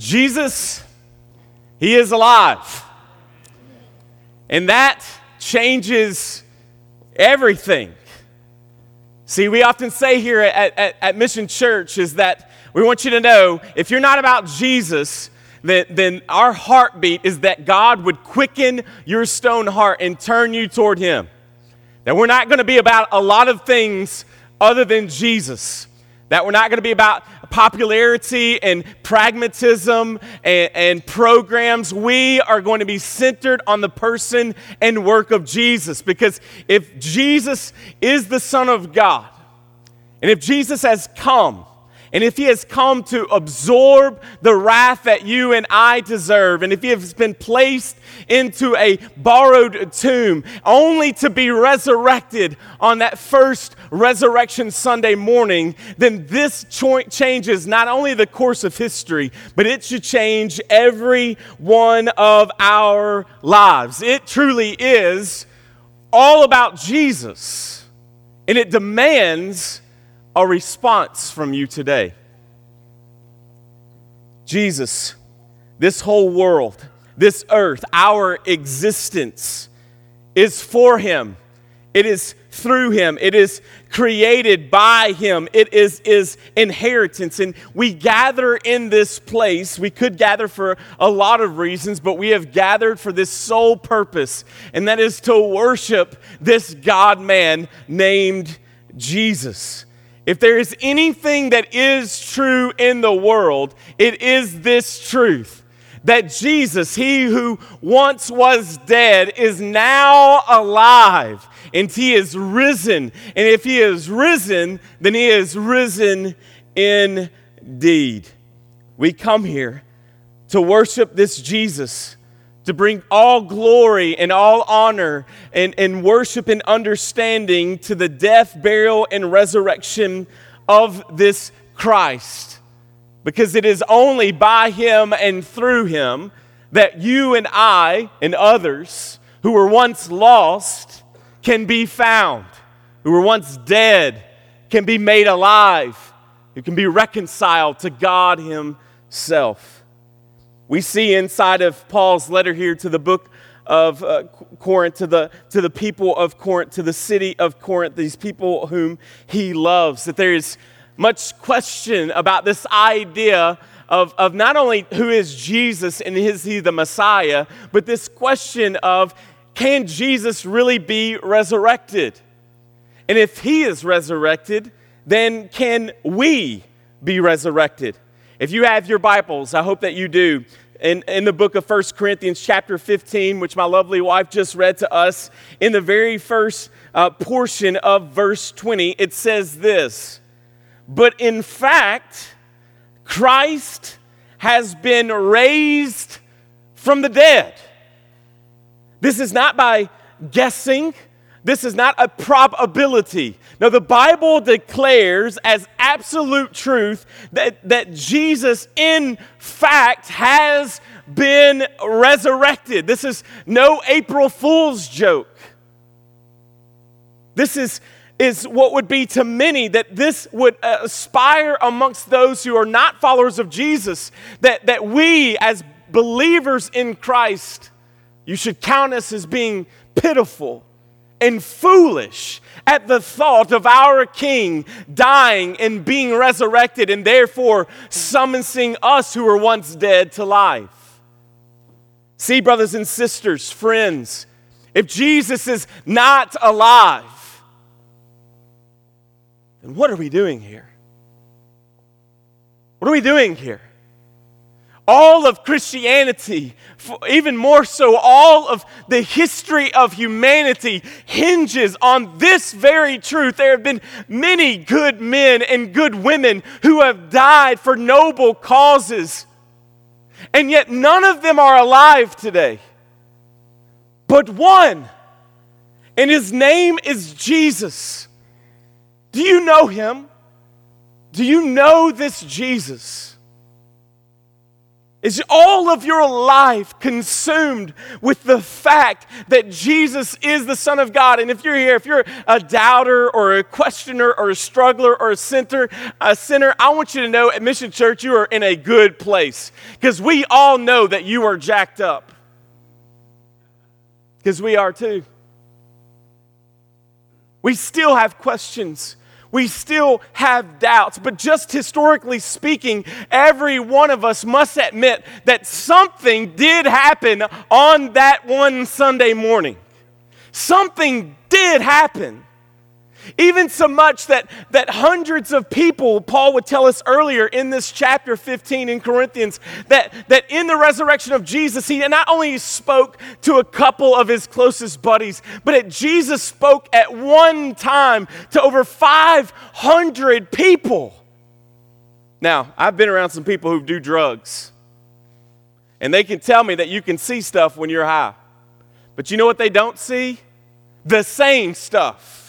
Jesus, He is alive. And that changes everything. See, we often say here at, at, at, Mission Church is that we want you to know if you're not about Jesus, then, then our heartbeat is that God would quicken your stone heart and turn you toward Him. That we're not going to be about a lot of things other than Jesus. That we're not going to be about popularity and pragmatism and, and, programs. We are going to be centered on the person and work of Jesus. Because if Jesus is the Son of God, and if Jesus has come, and if he has come to absorb the wrath that you and I deserve, and if he has been placed into a borrowed tomb only to be resurrected on that first resurrection Sunday morning, then this changes not only the course of history, but it should change every one of our lives. It truly is all about Jesus, and it demands a response from you today. Jesus, this whole world, this earth, our existence is for Him. It is through Him. It is created by Him. It is His inheritance. And we gather in this place. We could gather for a lot of reasons, but we have gathered for this sole purpose, and that is to worship this God man named Jesus. If there is anything that is true in the world, it is this truth that Jesus, he who once was dead, is now alive and he is risen. And if he is risen, then he is risen indeed. We come here to worship this Jesus to bring all glory and all honor and, and worship and understanding to the death, burial, and resurrection of this Christ. Because it is only by him and through him that you and I and others who were once lost can be found, who were once dead can be made alive, who can be reconciled to God Himself. We see inside of Paul's letter here to the book of uh, Corinth, to the, to the people of Corinth, to the city of Corinth, these people whom he loves, that there is much question about this idea of, of not only who is Jesus and is he the Messiah, but this question of can Jesus really be resurrected? And if he is resurrected, then can we be resurrected? If you have your Bibles, I hope that you do. In, in the book of 1 Corinthians, chapter 15, which my lovely wife just read to us, in the very first uh, portion of verse 20, it says this But in fact, Christ has been raised from the dead. This is not by guessing. This is not a probability. No, the Bible declares as absolute truth that, that Jesus, in fact, has been resurrected. This is no April Fool's joke. This is, is what would be to many that this would aspire amongst those who are not followers of Jesus, that, that we, as believers in Christ, you should count us as being pitiful and foolish at the thought of our King dying and being resurrected and therefore summoning us who were once dead to life. See, brothers and sisters, friends, if Jesus is not alive, then what are we doing here? What are we doing here? All of Christianity, even more so, all of the history of humanity hinges on this very truth. There have been many good men and good women who have died for noble causes, and yet none of them are alive today. But one, and his name is Jesus. Do you know him? Do you know this Jesus? Is all of your life consumed with the fact that Jesus is the Son of God? And if you're here, if you're a doubter or a questioner or a struggler or a sinner, a sinner, I want you to know at Mission Church you are in a good place because we all know that you are jacked up. Because we are too. We still have questions. We still have doubts. But just historically speaking, every one of us must admit that something did happen on that one Sunday morning. Something did happen. Even so much that, that hundreds of people, Paul would tell us earlier in this chapter 15 in Corinthians, that, that in the resurrection of Jesus, he not only spoke to a couple of his closest buddies, but Jesus spoke at one time to over 500 people. Now, I've been around some people who do drugs, and they can tell me that you can see stuff when you're high. But you know what they don't see? The same stuff.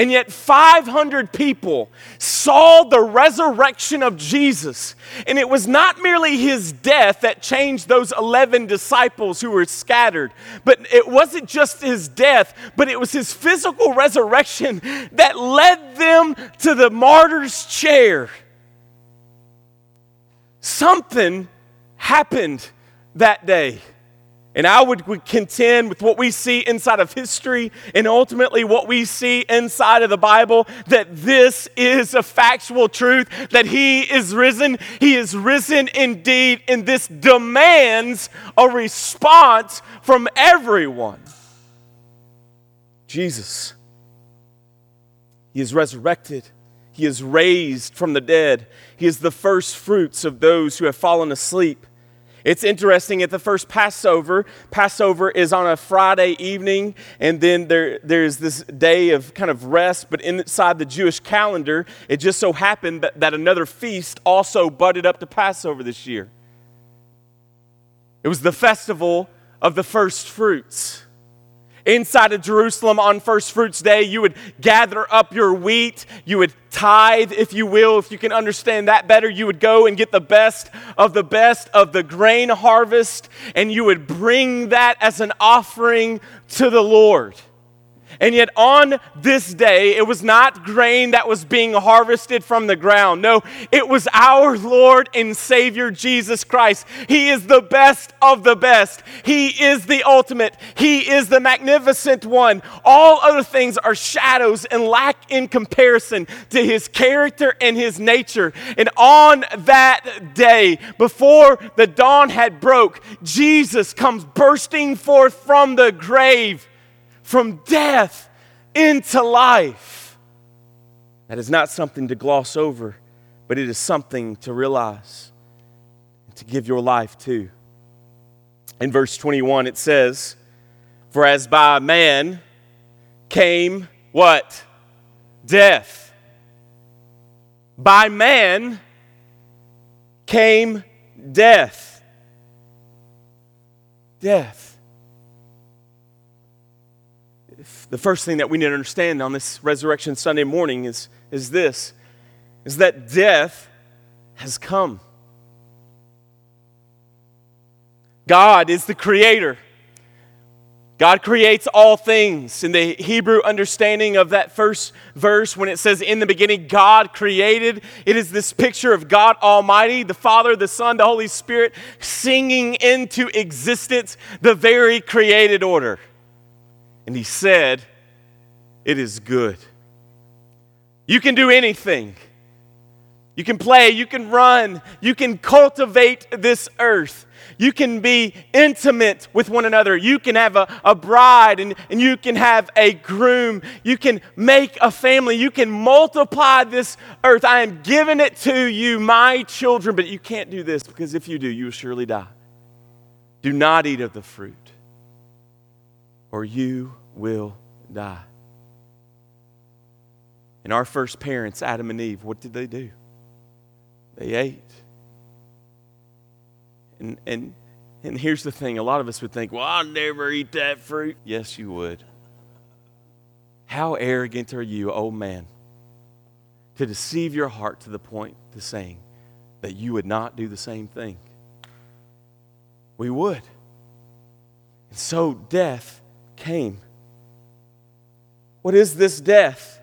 And yet, 500 people saw the resurrection of Jesus. And it was not merely his death that changed those 11 disciples who were scattered, but it wasn't just his death, but it was his physical resurrection that led them to the martyr's chair. Something happened that day. And I would, contend with what we see inside of history and ultimately what we see inside of the Bible that this is a factual truth, that He is risen. He is risen indeed, and this demands a response from everyone. Jesus, He is resurrected. He is raised from the dead. He is the first fruits of those who have fallen asleep. It's interesting at the first Passover, Passover is on a Friday evening, and then there, there's this day of kind of rest. But inside the Jewish calendar, it just so happened that, that another feast also butted up to Passover this year. It was the festival of the first fruits. Inside of Jerusalem on First Fruits Day, you would gather up your wheat. You would tithe, if you will. If you can understand that better, you would go and get the best of the best of the grain harvest, and you would bring that as an offering to the Lord. And yet, on this day, it was not grain that was being harvested from the ground. No, it was our Lord and Savior Jesus Christ. He is the best of the best. He is the ultimate. He is the magnificent one. All other things are shadows and lack in comparison to His character and His nature. And on that day, before the dawn had broke, Jesus comes bursting forth from the grave from death into life. That is not something to gloss over, but it is something to realize and to give your life to. In verse 21, it says, For as by man came what? Death. By man came death. Death. The first thing that we need to understand on this Resurrection Sunday morning is, is this is that death has come. God is the creator. God creates all things. In the Hebrew understanding of that first verse, when it says, In the beginning, God created, it is this picture of God Almighty, the Father, the Son, the Holy Spirit, singing into existence the very created order. And he said, It is good. You can do anything. You can play, you can run, you can cultivate this earth. You can be intimate with one another. You can have a, a bride and, and you can have a groom. You can make a family. You can multiply this earth. I am giving it to you, my children, but you can't do this because if you do, you will surely die. Do not eat of the fruit, or you will die. And our first parents, Adam and Eve, what did they do? They ate. And, and, and here's the thing a lot of us would think, well, I'll never eat that fruit. Yes, you would. How arrogant are you, old man, to deceive your heart to the point to saying, that you would not do the same thing. We would. And so death came. What is this death?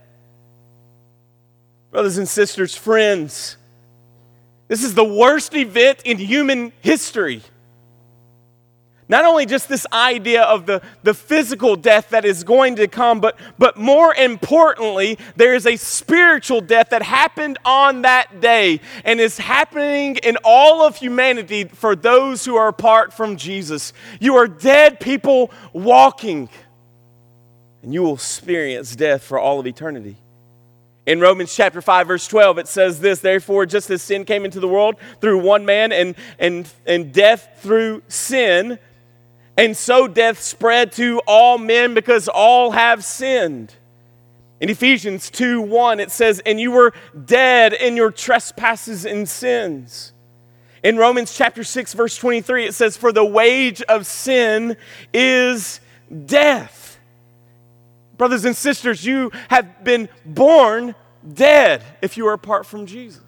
Brothers and sisters, friends, this is the worst event in human history. Not only just this idea of the, the physical death that is going to come, but, but more importantly, there is a spiritual death that happened on that day and is happening in all of humanity for those who are apart from Jesus. You are dead people walking, and you will experience death for all of eternity. In Romans chapter 5, verse 12, it says this Therefore, just as sin came into the world through one man and, and, and death through sin, and so death spread to all men because all have sinned. In Ephesians 2 1, it says, And you were dead in your trespasses and sins. In Romans chapter 6, verse 23, it says, For the wage of sin is death. Brothers and sisters, you have been born dead if you are apart from Jesus.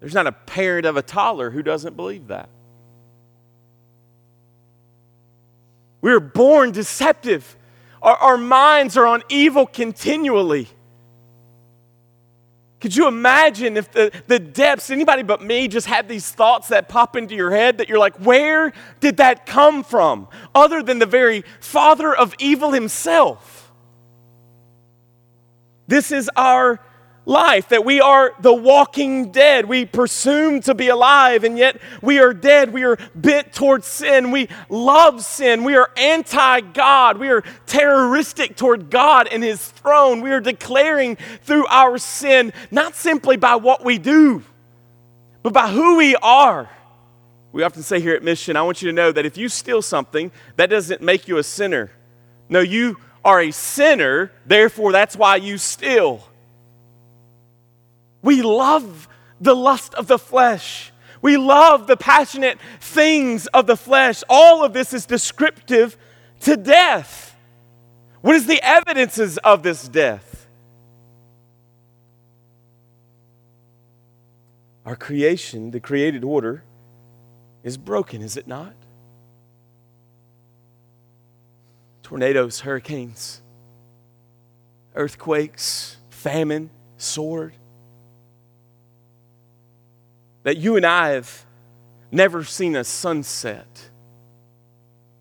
There's not a parent of a toddler who doesn't believe that. We are born deceptive. Our, our minds are on evil continually. Could you imagine if the, the depths, anybody but me, just had these thoughts that pop into your head that you're like, where did that come from? Other than the very father of evil himself. This is our life, that we are the walking dead. We presume to be alive, and yet we are dead. We are bent towards sin. We love sin. We are anti God. We are terroristic toward God and His throne. We are declaring through our sin, not simply by what we do, but by who we are. We often say here at Mission, I want you to know that if you steal something, that doesn't make you a sinner. No, you are a sinner, therefore, that's why you steal. We love the lust of the flesh. We love the passionate things of the flesh. All of this is descriptive to death. What is the evidences of this death? Our creation, the created order, is broken, is it not? Tornadoes, hurricanes, earthquakes, famine, sword that you and I have never seen a sunset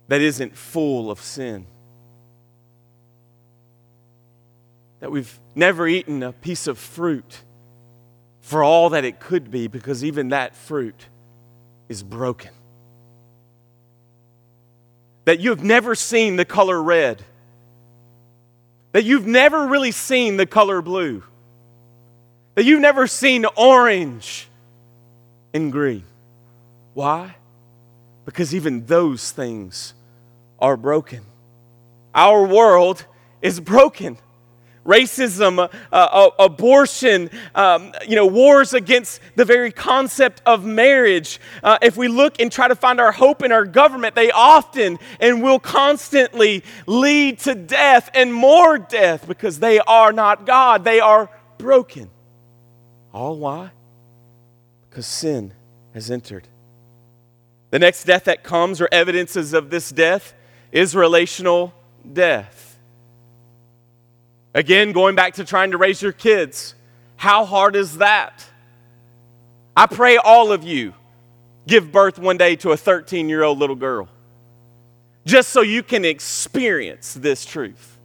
that isn't full of sin. That we've never eaten a piece of fruit for all that it could be because even that fruit is broken. That you have never seen the color red. That you've never really seen the color blue. That you've never seen orange and green. Why? Because even those things are broken. Our world is broken. Racism, uh, uh, abortion, um, you know, wars against the very concept of marriage. Uh, if we look and try to find our hope in our government, they often and will constantly lead to death and more death because they are not God. They are broken. All why? Because sin has entered. The next death that comes, or evidences of this death, is relational death. Again, going back to trying to raise your kids, how hard is that? I pray all of you give birth one day to a 13 year old little girl, just so you can experience this truth.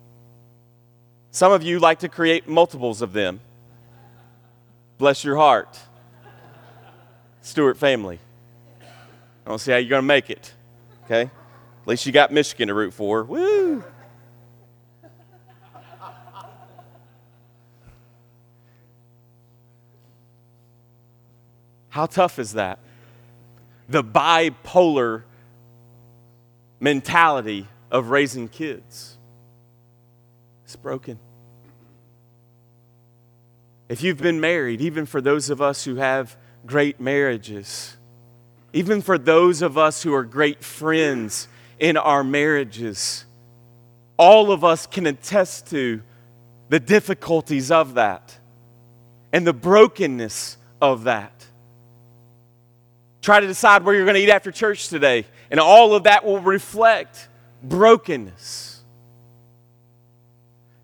Some of you like to create multiples of them. Bless your heart. Stewart family. I don't see how you're going to make it. Okay? At least you got Michigan to root for. Woo! How tough is that? The bipolar mentality of raising kids. It's broken. If you've been married, even for those of us who have great marriages. Even for those of us who are great friends in our marriages, all of us can attest to the difficulties of that. and the brokenness of that. Try to decide where you're going to eat after church today, and all of that will reflect brokenness.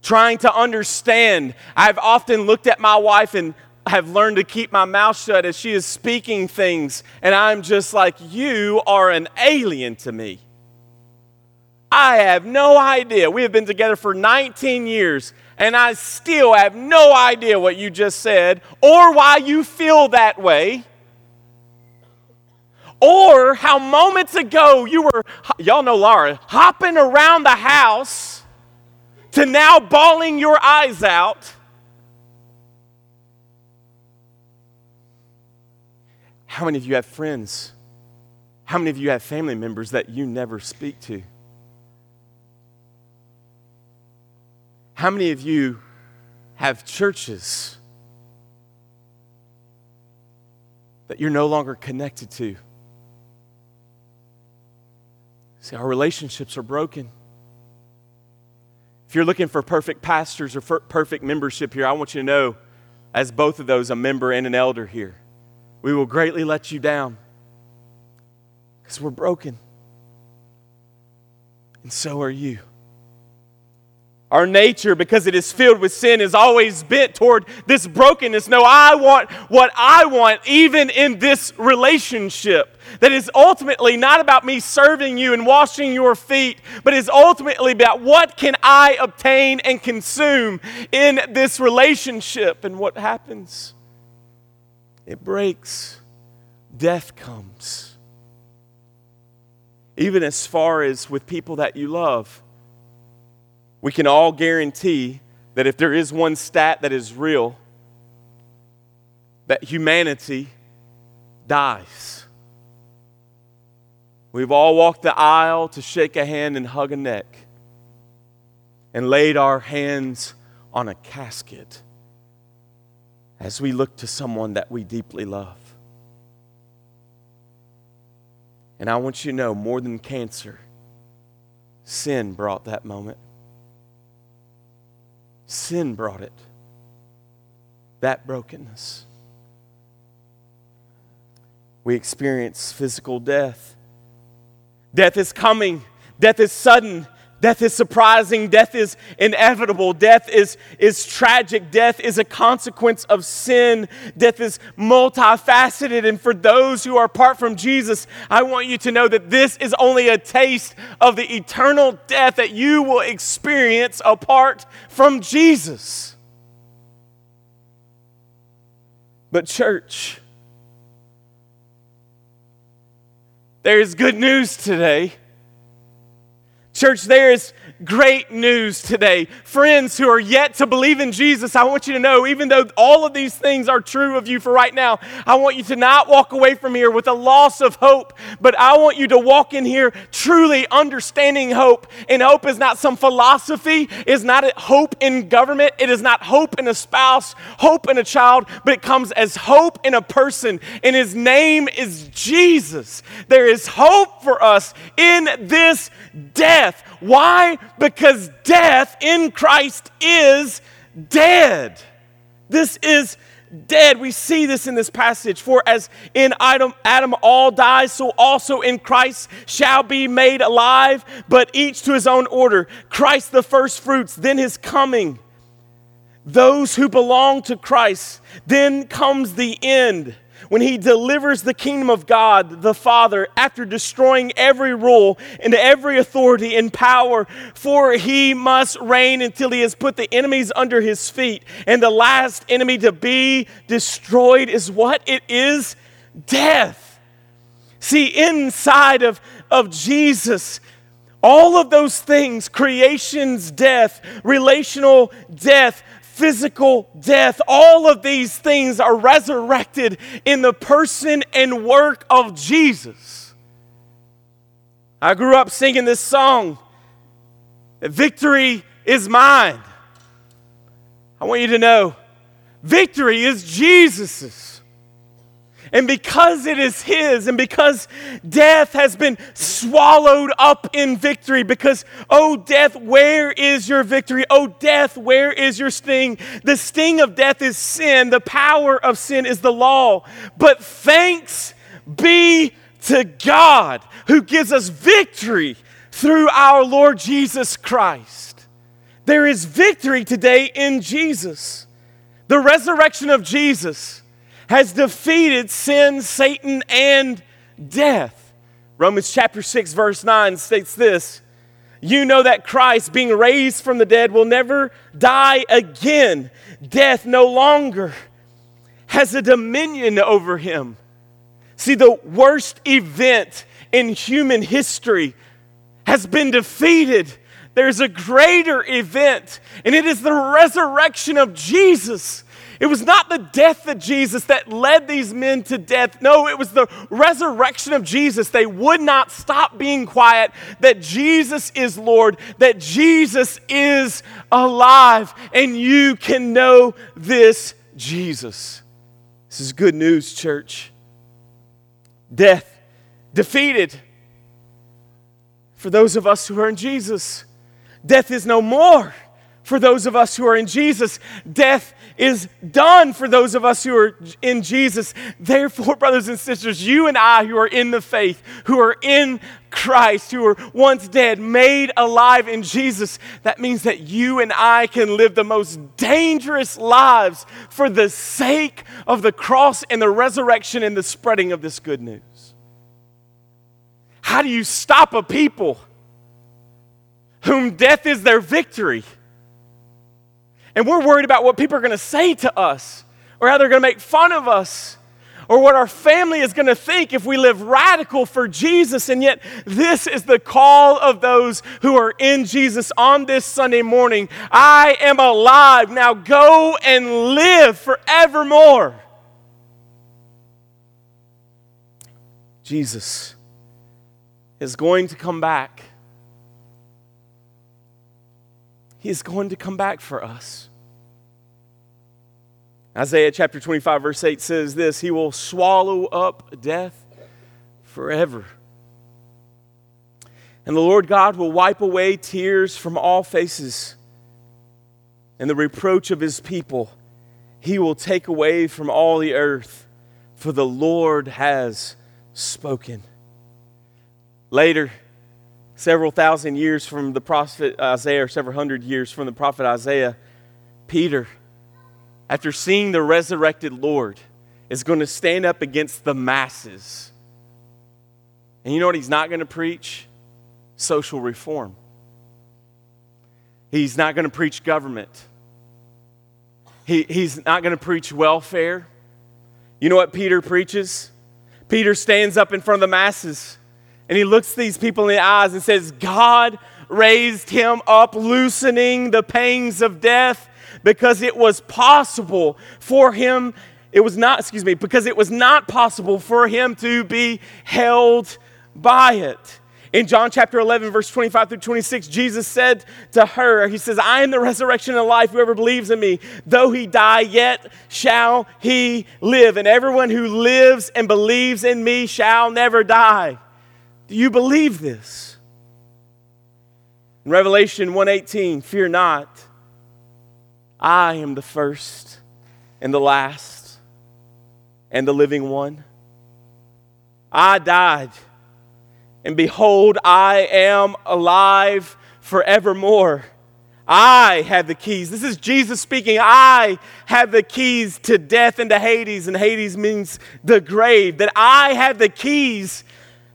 Trying to understand, I've often looked at my wife and have learned to keep my mouth shut as she is speaking things, and I'm just like, You are an alien to me. I have no idea. We have been together for 19 years, and I still have no idea what you just said or why you feel that way. Or how moments ago you were, y'all know Laura, hopping around the house to now bawling your eyes out. How many of you have friends? How many of you have family members that you never speak to? How many of you have churches that you're no longer connected to? See, our relationships are broken. If you're looking for perfect pastors or perfect membership here, I want you to know, as both of those, a member and an elder here, we will greatly let you down because we're broken. And so are you. Our nature, because it is filled with sin, is always bent toward this brokenness. No, I want what I want, even in this relationship. That is ultimately not about me serving you and washing your feet, but is ultimately about what can I obtain and consume in this relationship. And what happens? It breaks, death comes. Even as far as with people that you love we can all guarantee that if there is one stat that is real, that humanity dies. We've all walked the aisle to shake a hand and hug a neck and laid our hands on a casket as we look to someone that we deeply love. And I want you to know more than cancer, sin brought that moment. Sin brought it. That brokenness. We experience physical death. Death is coming, death is sudden, Death is surprising. Death is inevitable. Death is, is tragic. Death is a consequence of sin. Death is multifaceted. And for those who are apart from Jesus, I want you to know that this is only a taste of the eternal death that you will experience apart from Jesus. But, church, there is good news today. Church, there is great news today. Friends who are yet to believe in Jesus, I want you to know, even though all of these things are true of you for right now, I want you to not walk away from here with a loss of hope, but I want you to walk in here truly understanding hope. And hope is not some philosophy, is not hope in government, it is not hope in a spouse, hope in a child, but it comes as hope in a person, and his name is Jesus. There is hope for us in this death. Why? Because death in Christ is dead. This is dead. We see this in this passage. For as in Adam, Adam all die, so also in Christ shall be made alive, but each to his own order. Christ the first fruits, then his coming. Those who belong to Christ, then comes the end when he delivers the kingdom of God the Father after destroying every rule and every authority and power, for he must reign until he has put the enemies under his feet. And the last enemy to be destroyed is what? It is death. See, inside of, of Jesus, all of those things creation's death, relational death, physical death. All of these things are resurrected in the person and work of Jesus. I grew up singing this song Victory is mine. I want you to know victory is Jesus's. And because it is His, and because death has been swallowed up in victory, because, oh, death, where is your victory? Oh, death, where is your sting? The sting of death is sin, the power of sin is the law. But thanks be to God who gives us victory through our Lord Jesus Christ. There is victory today in Jesus. The resurrection of Jesus has defeated sin, Satan, and death. Romans chapter 6, verse 9 states this You know that Christ, being raised from the dead, will never die again. Death no longer has a dominion over him. See, the worst event in human history has been defeated. There's a greater event, and it is the resurrection of Jesus. It was not the death of Jesus that led these men to death. No, it was the resurrection of Jesus. They would not stop being quiet that Jesus is Lord, that Jesus is alive, and you can know this Jesus. This is good news, church. Death defeated for those of us who are in Jesus. Death is no more for those of us who are in Jesus. Death is done for those of us who are in Jesus. Therefore, brothers and sisters, you and I who are in the faith, who are in Christ, who were once dead, made alive in Jesus, that means that you and I can live the most dangerous lives for the sake of the cross and the resurrection and the spreading of this good news. How do you stop a people whom death is their victory? And we're worried about what people are going to say to us, or how they're going to make fun of us, or what our family is going to think if we live radical for Jesus. And yet, this is the call of those who are in Jesus on this Sunday morning. I am alive. Now go and live forevermore. Jesus is going to come back. He is going to come back for us. Isaiah chapter 25, verse 8 says this He will swallow up death forever. And the Lord God will wipe away tears from all faces, and the reproach of his people he will take away from all the earth, for the Lord has spoken. Later, several thousand years from the prophet Isaiah, or several hundred years from the prophet Isaiah, Peter, after seeing the resurrected Lord, is going to stand up against the masses. And you know what he's not going to preach? Social reform. He's not going to preach government. He, he's not going to preach welfare. You know what Peter preaches? Peter stands up in front of the masses and he looks these people in the eyes and says, God raised him up, loosening the pangs of death because it was possible for him, it was not, excuse me, because it was not possible for him to be held by it. In John chapter 11, verse 25 through 26, Jesus said to her, He says, I am the resurrection and life. Whoever believes in me, though he die, yet shall he live. And everyone who lives and believes in me shall never die. Do you believe this? In Revelation 1:18, fear not. I am the first and the last and the living one. I died, and behold, I am alive forevermore. I have the keys. This is Jesus speaking. I have the keys to death and to Hades, and Hades means the grave. That I have the keys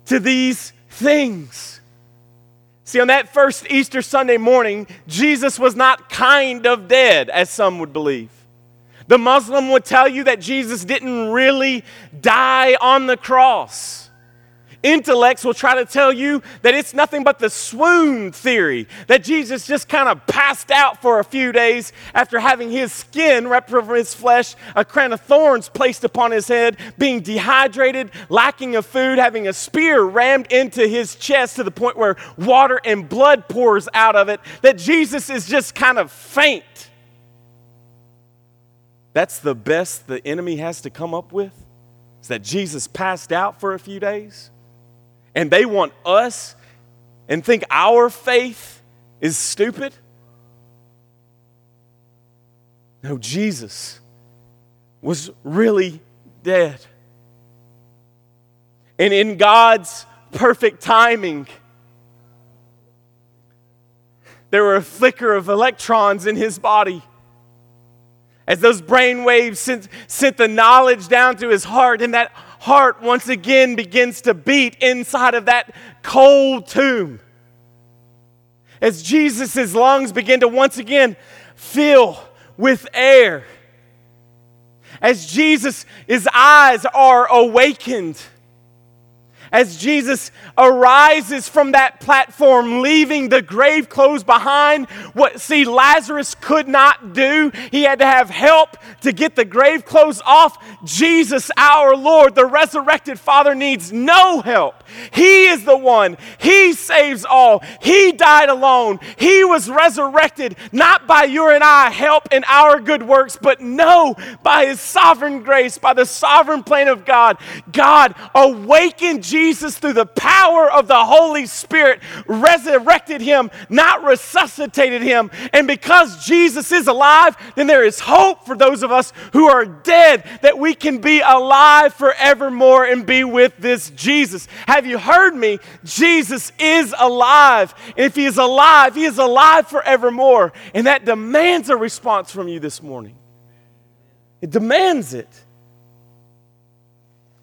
to these things. See, on that first Easter Sunday morning, Jesus was not kind of dead, as some would believe. The Muslim would tell you that Jesus didn't really die on the cross. Intellects will try to tell you that it's nothing but the swoon theory, that Jesus just kind of passed out for a few days after having his skin ripped from his flesh, a crown of thorns placed upon his head, being dehydrated, lacking of food, having a spear rammed into his chest to the point where water and blood pours out of it, that Jesus is just kind of faint. That's the best the enemy has to come up with? is that Jesus passed out for a few days, and they want us and think our faith is stupid? No, Jesus was really dead. And in God's perfect timing, there were a flicker of electrons in his body. As those brain waves sent, sent the knowledge down to his heart, and that heart once again begins to beat inside of that cold tomb. As Jesus' lungs begin to once again fill with air. As Jesus' eyes are awakened as Jesus arises from that platform, leaving the grave clothes behind. What, see, Lazarus could not do. He had to have help to get the grave clothes off. Jesus, our Lord, the resurrected Father, needs no help. He is the one. He saves all. He died alone. He was resurrected not by your and I help in our good works, but no, by His sovereign grace, by the sovereign plan of God. God awakened Jesus Jesus, through the power of the Holy Spirit, resurrected him, not resuscitated him. And because Jesus is alive, then there is hope for those of us who are dead that we can be alive forevermore and be with this Jesus. Have you heard me? Jesus is alive. And if he is alive, he is alive forevermore. And that demands a response from you this morning. It demands it.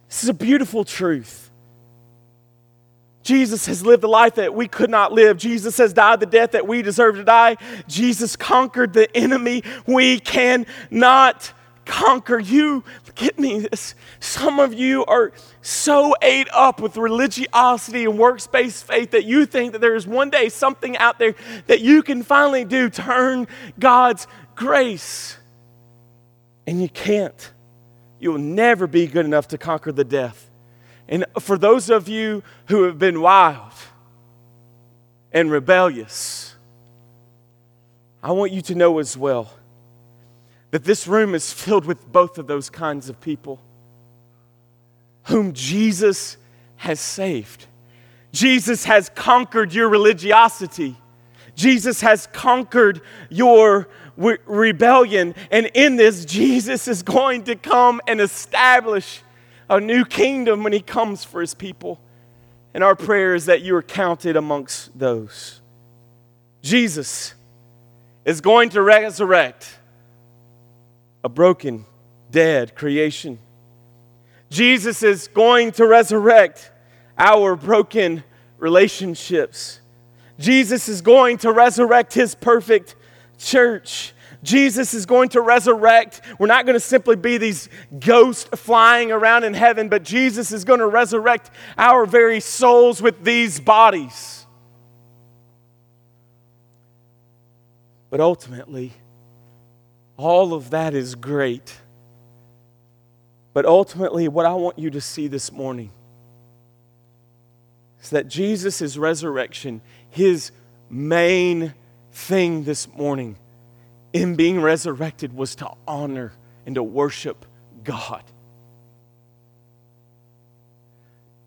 This is a beautiful truth. Jesus has lived the life that we could not live. Jesus has died the death that we deserve to die. Jesus conquered the enemy we cannot conquer. You, get me this. Some of you are so ate up with religiosity and works-based faith that you think that there is one day something out there that you can finally do to earn God's grace. And you can't. You'll never be good enough to conquer the death. And for those of you who have been wild and rebellious, I want you to know as well that this room is filled with both of those kinds of people whom Jesus has saved. Jesus has conquered your religiosity. Jesus has conquered your rebellion. And in this, Jesus is going to come and establish a new kingdom when He comes for His people. And our prayer is that you are counted amongst those. Jesus is going to resurrect a broken, dead creation. Jesus is going to resurrect our broken relationships. Jesus is going to resurrect his perfect church. Jesus is going to resurrect. We're not going to simply be these ghosts flying around in heaven, but Jesus is going to resurrect our very souls with these bodies. But ultimately, all of that is great. But ultimately, what I want you to see this morning is that Jesus' resurrection, his main thing this morning, in being resurrected was to honor and to worship God.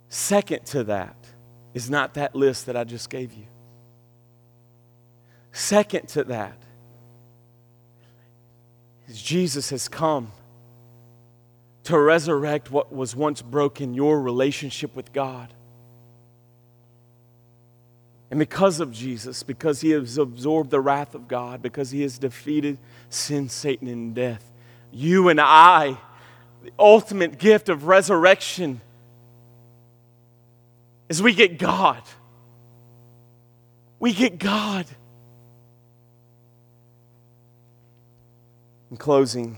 Second to that is not that list that I just gave you. Second to that is Jesus has come to resurrect what was once broken your relationship with God. And because of Jesus, because he has absorbed the wrath of God, because he has defeated sin, Satan, and death, you and I, the ultimate gift of resurrection is we get God. We get God. In closing,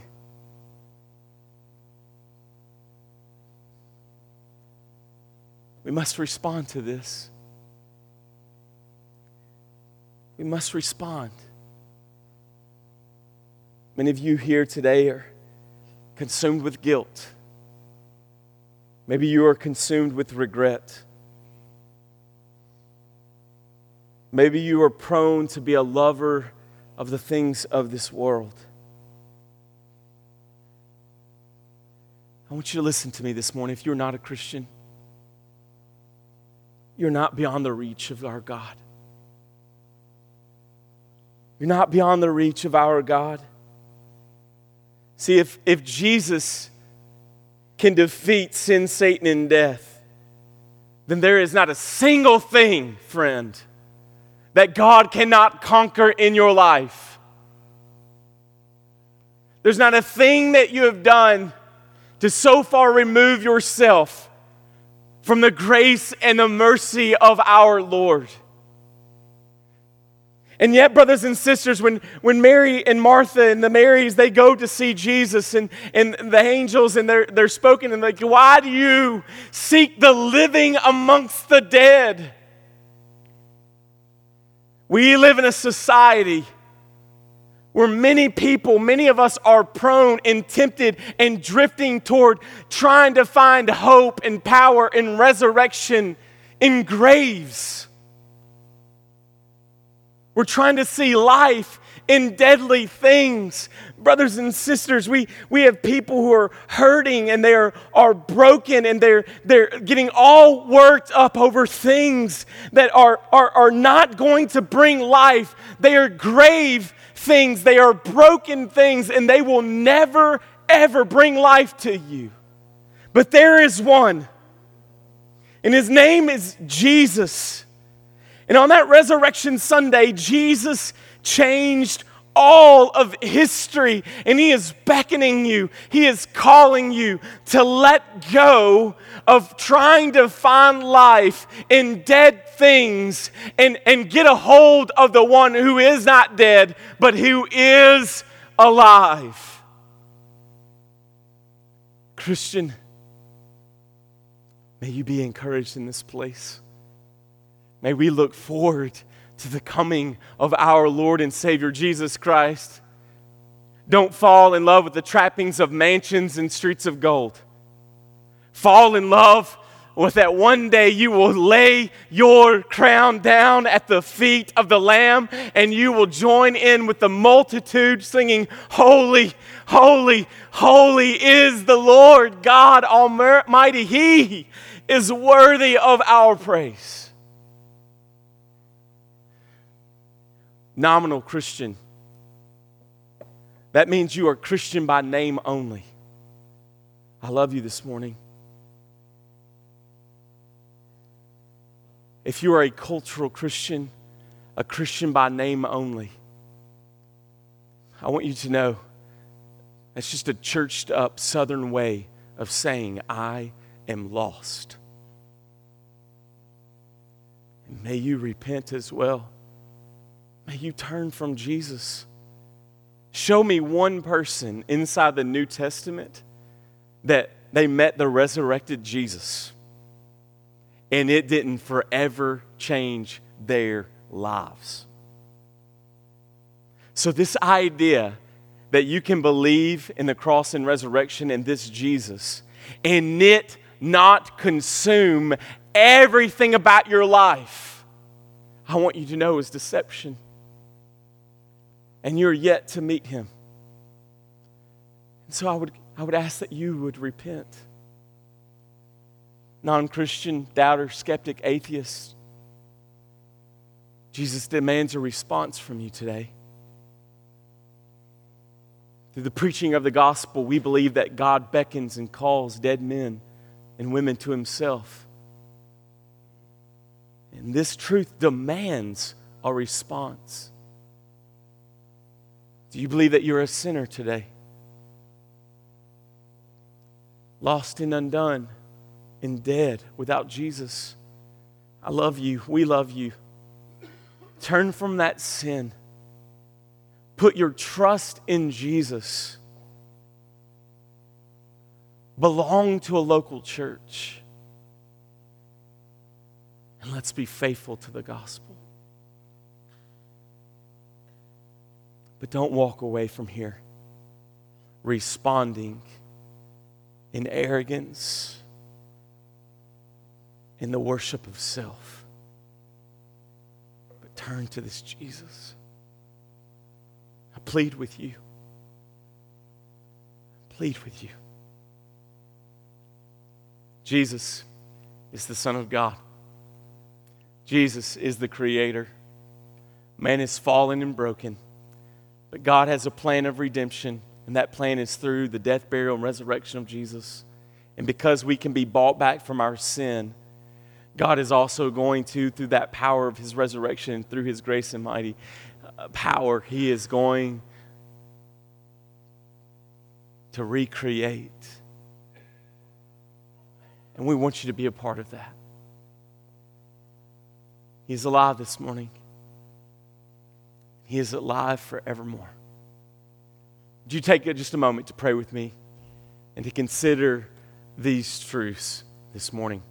we must respond to this. We must respond. Many of you here today are consumed with guilt. Maybe you are consumed with regret. Maybe you are prone to be a lover of the things of this world. I want you to listen to me this morning. If you're not a Christian, you're not beyond the reach of our God. You're not beyond the reach of our God. See, if, if Jesus can defeat sin, Satan, and death, then there is not a single thing, friend, that God cannot conquer in your life. There's not a thing that you have done to so far remove yourself from the grace and the mercy of our Lord. And yet, brothers and sisters, when, when Mary and Martha and the Marys, they go to see Jesus and, and the angels and they're, they're spoken and they like, why do you seek the living amongst the dead? We live in a society where many people, many of us are prone and tempted and drifting toward trying to find hope and power and resurrection in graves. We're trying to see life in deadly things. Brothers and sisters, we, we have people who are hurting and they are, are broken and they're, they're getting all worked up over things that are, are, are not going to bring life. They are grave things, they are broken things, and they will never, ever bring life to you. But there is one, and his name is Jesus. And on that Resurrection Sunday, Jesus changed all of history, and He is beckoning you, He is calling you to let go of trying to find life in dead things and, and get a hold of the one who is not dead, but who is alive. Christian, may you be encouraged in this place. May we look forward to the coming of our Lord and Savior Jesus Christ. Don't fall in love with the trappings of mansions and streets of gold. Fall in love with that one day you will lay your crown down at the feet of the Lamb and you will join in with the multitude singing, Holy, holy, holy is the Lord God Almighty. He is worthy of our praise. Nominal Christian. That means you are Christian by name only. I love you this morning. If you are a cultural Christian, a Christian by name only, I want you to know that's just a churched up southern way of saying, I am lost. And may you repent as well. May you turn from Jesus. Show me one person inside the New Testament that they met the resurrected Jesus and it didn't forever change their lives. So, this idea that you can believe in the cross and resurrection and this Jesus and it not consume everything about your life, I want you to know is deception and you're yet to meet him. And so I would, I would ask that you would repent. Non Christian, doubter, skeptic, atheist, Jesus demands a response from you today. Through the preaching of the gospel, we believe that God beckons and calls dead men and women to himself. And this truth demands a response. Do you believe that you're a sinner today? Lost and undone and dead without Jesus. I love you. We love you. Turn from that sin. Put your trust in Jesus. Belong to a local church. And let's be faithful to the gospel. But don't walk away from here responding in arrogance, in the worship of self. But turn to this Jesus. I plead with you. I plead with you. Jesus is the Son of God. Jesus is the Creator. Man is fallen and broken, but God has a plan of redemption, and that plan is through the death, burial, and resurrection of Jesus. And because we can be bought back from our sin, God is also going to, through that power of His resurrection, through His grace and mighty uh, power, He is going to recreate. And we want you to be a part of that. He's alive this morning. He is alive forevermore. Would you take just a moment to pray with me and to consider these truths this morning?